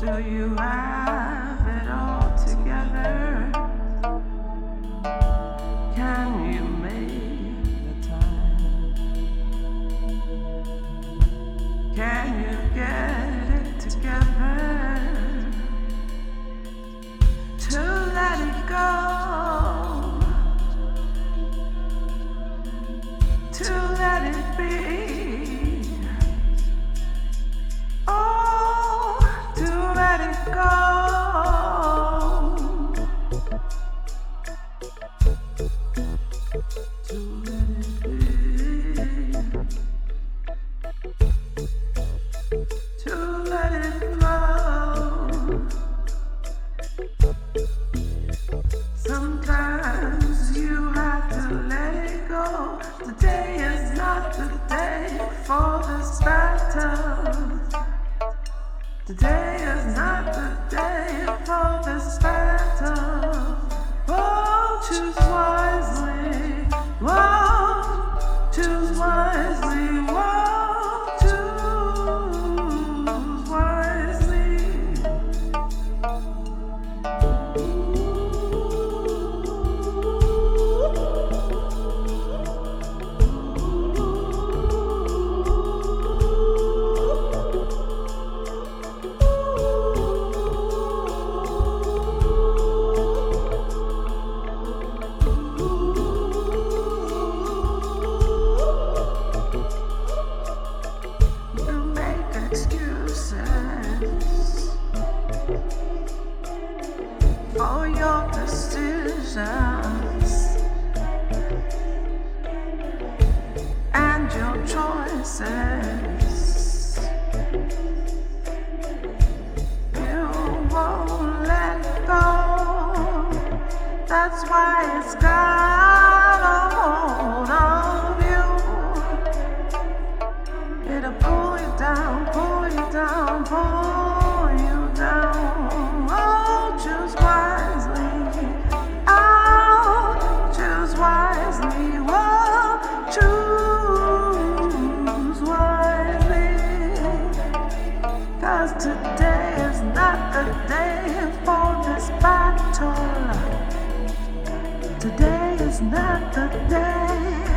Can you make the time? Can you get Today is not the day for this battle. Today is not the day for this for your decisions and your choices. You won't let go. That's why it's got today is not the day for this battle. Today is not the day.